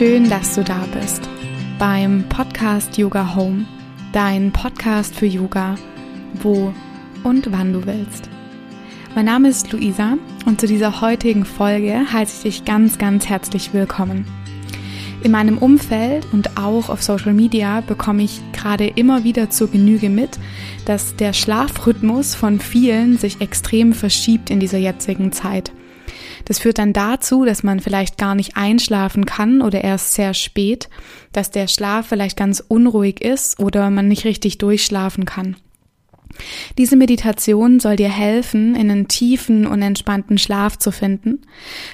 schön, dass du da bist beim Podcast Yoga Home, dein Podcast für Yoga, wo und wann du willst. Mein Name ist Luisa und zu dieser heutigen Folge heiße ich dich ganz, ganz herzlich willkommen. In meinem Umfeld und auch auf Social Media bekomme ich gerade immer wieder zur Genüge mit, dass der Schlafrhythmus von vielen sich extrem verschiebt in dieser jetzigen Zeit. Das führt dann dazu, dass man vielleicht gar nicht einschlafen kann oder erst sehr spät, dass der Schlaf vielleicht ganz unruhig ist oder man nicht richtig durchschlafen kann. Diese Meditation soll dir helfen, in einen tiefen und entspannten Schlaf zu finden.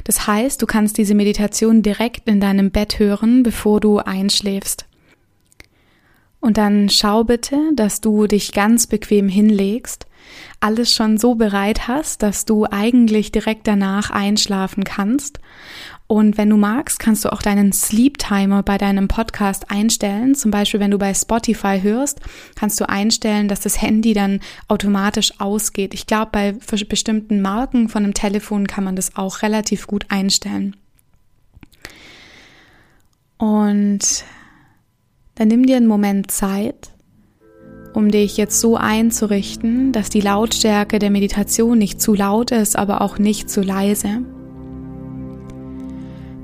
Das heißt, du kannst diese Meditation direkt in deinem Bett hören, bevor du einschläfst. Und dann schau bitte, dass du dich ganz bequem hinlegst, alles schon so bereit hast, dass du eigentlich direkt danach einschlafen kannst und wenn du magst, kannst du auch deinen Sleep Timer bei deinem Podcast einstellen. Zum Beispiel, wenn du bei Spotify hörst, kannst du einstellen, dass das Handy dann automatisch ausgeht. Ich glaube, bei bestimmten Marken von einem Telefon kann man das auch relativ gut einstellen. Und dann nimm dir einen Moment Zeit, um dich jetzt so einzurichten, dass die Lautstärke der Meditation nicht zu laut ist, aber auch nicht zu leise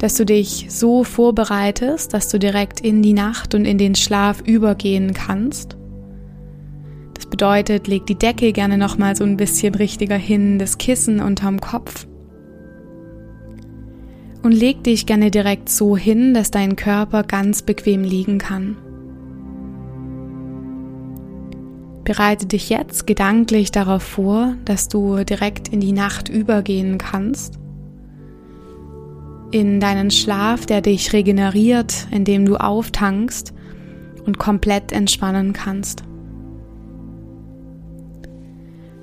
dass du dich so vorbereitest, dass du direkt in die Nacht und in den Schlaf übergehen kannst. Das bedeutet, leg die Decke gerne noch mal so ein bisschen richtiger hin, das Kissen unterm Kopf. Und leg dich gerne direkt so hin, dass dein Körper ganz bequem liegen kann. Bereite dich jetzt gedanklich darauf vor, dass du direkt in die Nacht übergehen kannst in deinen Schlaf, der dich regeneriert, indem du auftankst und komplett entspannen kannst.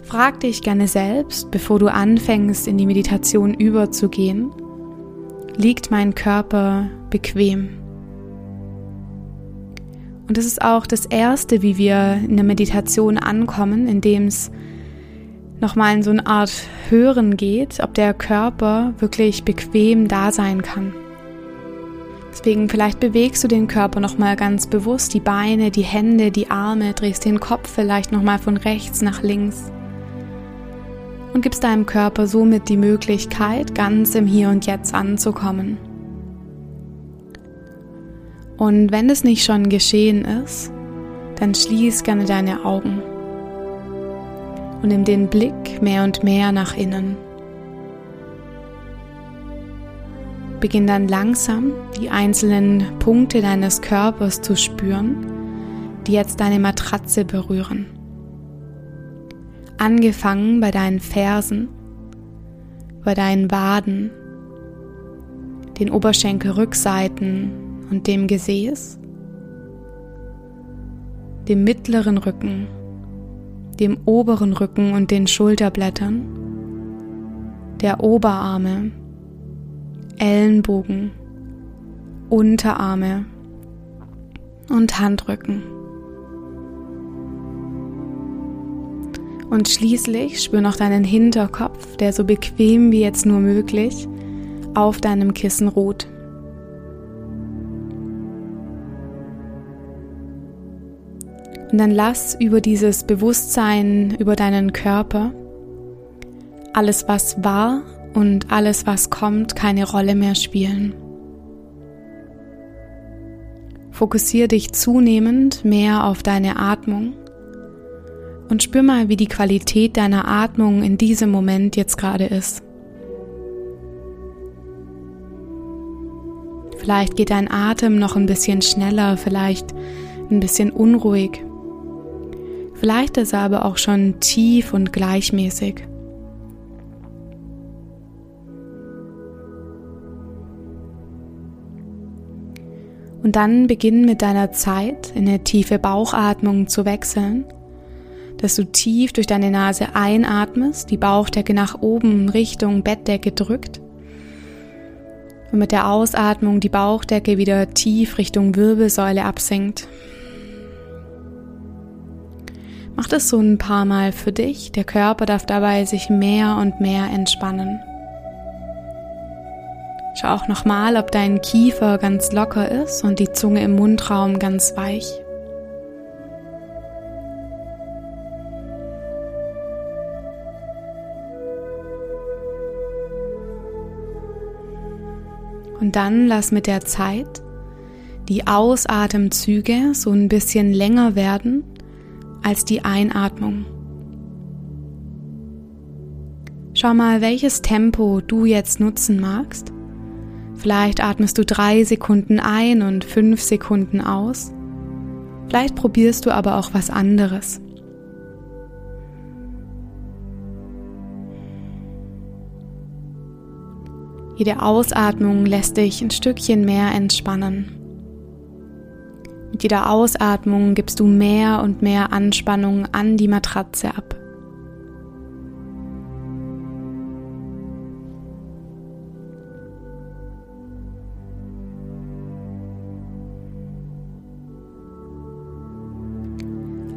Frag dich gerne selbst, bevor du anfängst, in die Meditation überzugehen, liegt mein Körper bequem? Und das ist auch das Erste, wie wir in der Meditation ankommen, indem es nochmal in so eine Art Hören geht, ob der Körper wirklich bequem da sein kann. Deswegen vielleicht bewegst du den Körper nochmal ganz bewusst, die Beine, die Hände, die Arme, drehst den Kopf vielleicht nochmal von rechts nach links und gibst deinem Körper somit die Möglichkeit, ganz im Hier und Jetzt anzukommen. Und wenn es nicht schon geschehen ist, dann schließ gerne deine Augen und nimm den Blick mehr und mehr nach innen. Beginn dann langsam die einzelnen Punkte deines Körpers zu spüren, die jetzt deine Matratze berühren. Angefangen bei deinen Fersen, bei deinen Waden, den Oberschenkelrückseiten und dem Gesäß, dem mittleren Rücken dem oberen Rücken und den Schulterblättern, der Oberarme, Ellenbogen, Unterarme und Handrücken. Und schließlich spür noch deinen Hinterkopf, der so bequem wie jetzt nur möglich auf deinem Kissen ruht. Und dann lass über dieses Bewusstsein, über deinen Körper, alles was war und alles was kommt, keine Rolle mehr spielen. Fokussiere dich zunehmend mehr auf deine Atmung und spür mal, wie die Qualität deiner Atmung in diesem Moment jetzt gerade ist. Vielleicht geht dein Atem noch ein bisschen schneller, vielleicht ein bisschen unruhig. Vielleicht ist er aber auch schon tief und gleichmäßig. Und dann beginn mit deiner Zeit in eine tiefe Bauchatmung zu wechseln, dass du tief durch deine Nase einatmest, die Bauchdecke nach oben Richtung Bettdecke drückt und mit der Ausatmung die Bauchdecke wieder tief Richtung Wirbelsäule absinkt. Mach das so ein paar Mal für dich. Der Körper darf dabei sich mehr und mehr entspannen. Schau auch nochmal, ob dein Kiefer ganz locker ist und die Zunge im Mundraum ganz weich. Und dann lass mit der Zeit die Ausatemzüge so ein bisschen länger werden als die Einatmung. Schau mal, welches Tempo du jetzt nutzen magst. Vielleicht atmest du drei Sekunden ein und fünf Sekunden aus. Vielleicht probierst du aber auch was anderes. Jede Ausatmung lässt dich ein Stückchen mehr entspannen. Mit jeder Ausatmung gibst du mehr und mehr Anspannung an die Matratze ab.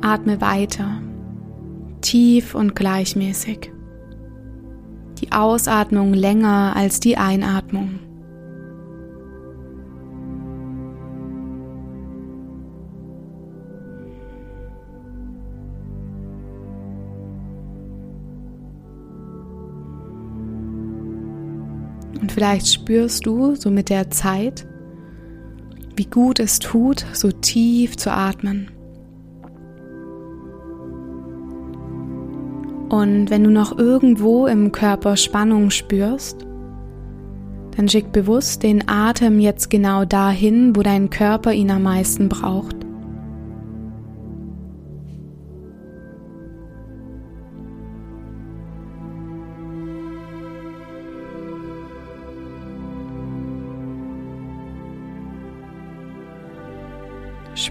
Atme weiter, tief und gleichmäßig. Die Ausatmung länger als die Einatmung. Vielleicht spürst du so mit der Zeit, wie gut es tut, so tief zu atmen. Und wenn du noch irgendwo im Körper Spannung spürst, dann schick bewusst den Atem jetzt genau dahin, wo dein Körper ihn am meisten braucht.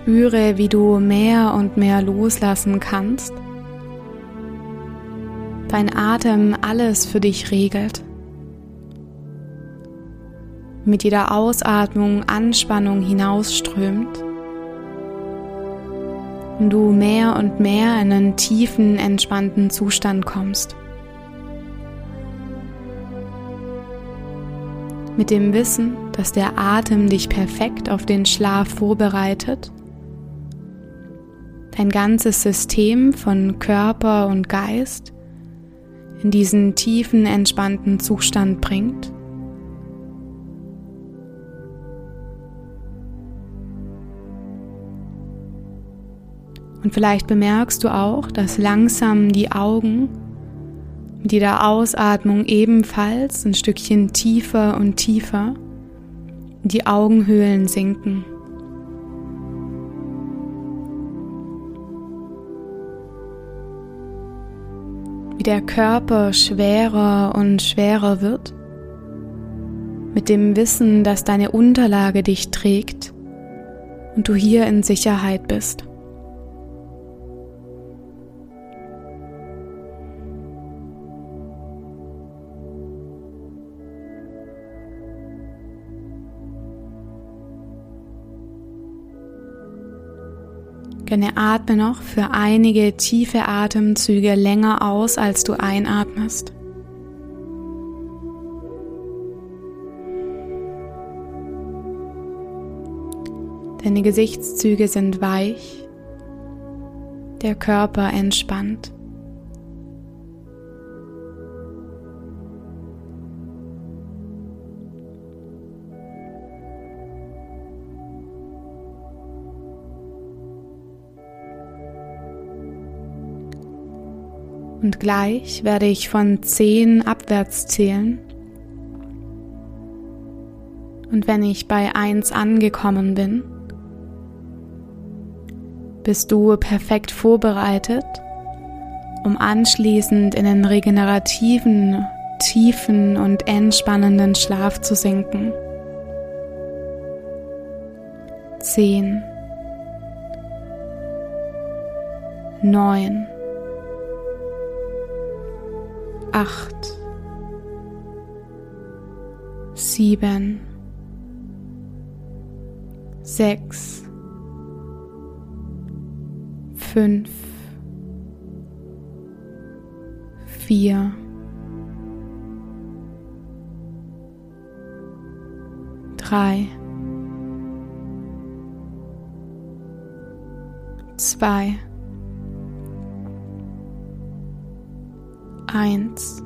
Spüre, wie du mehr und mehr loslassen kannst dein Atem alles für dich regelt. Mit jeder Ausatmung Anspannung hinausströmt und du mehr und mehr in einen tiefen, entspannten Zustand kommst. Mit dem Wissen, dass der Atem dich perfekt auf den Schlaf vorbereitet, dein ganzes System von Körper und Geist in diesen tiefen, entspannten Zustand bringt. Und vielleicht bemerkst du auch, dass langsam die Augen mit jeder Ausatmung ebenfalls ein Stückchen tiefer und tiefer die Augenhöhlen sinken. Wie der Körper schwerer und schwerer wird, mit dem Wissen, dass deine Unterlage dich trägt und du hier in Sicherheit bist. Gerne atme noch für einige tiefe Atemzüge länger aus, als du einatmest. Deine Gesichtszüge sind weich, der Körper entspannt. Und gleich werde ich von zehn abwärts zählen. Und wenn ich bei eins angekommen bin, bist du perfekt vorbereitet, um anschließend in den regenerativen, tiefen und entspannenden Schlaf zu sinken. Zehn, neun acht, sieben, sechs, fünf, vier, drei, zwei, eins.